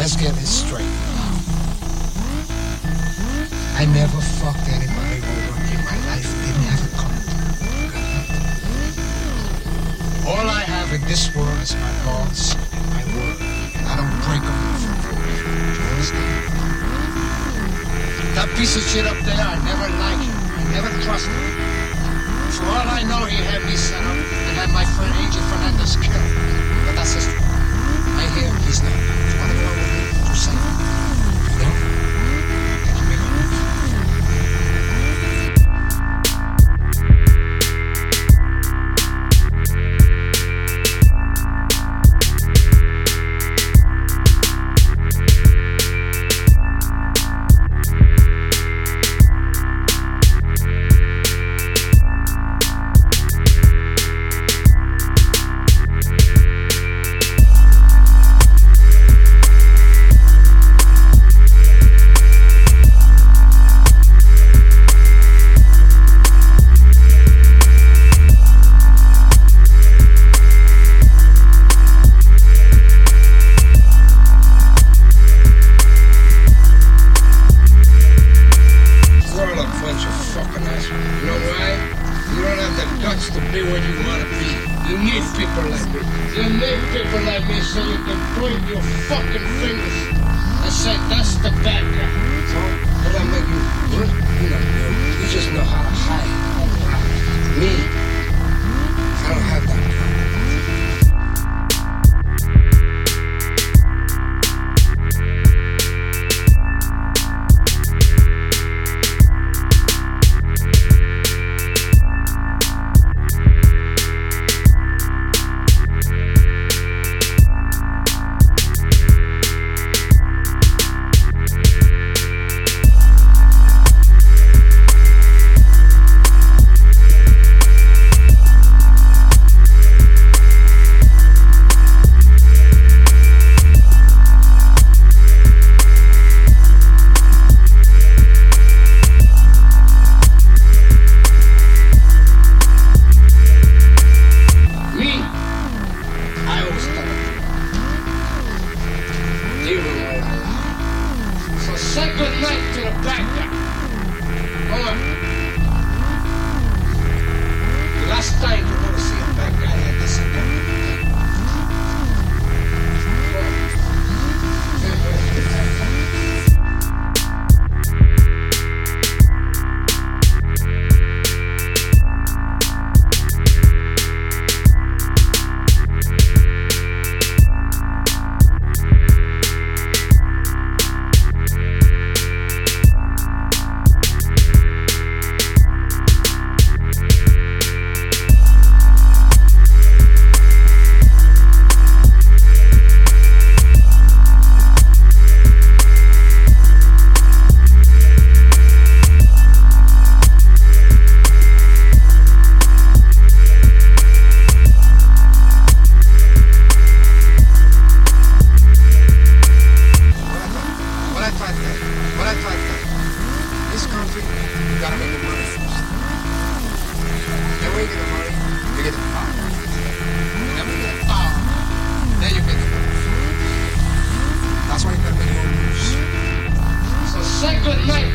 let's get this straight. I never fucked anybody in my life. Didn't have it coming. All I have in this world is my laws and my word. And I don't break them for you understand? That piece of shit up there, I never liked him. I never trusted him. For all I know, he had me set up and had my friend Angel Fernandez killed. But that's his assholes. You don't have the guts to be where you want to be. You need people like me. You need people like me so you can point your fucking fingers and say, that's the bad guy. Will I make you? You know, you, just know how to hide. good night.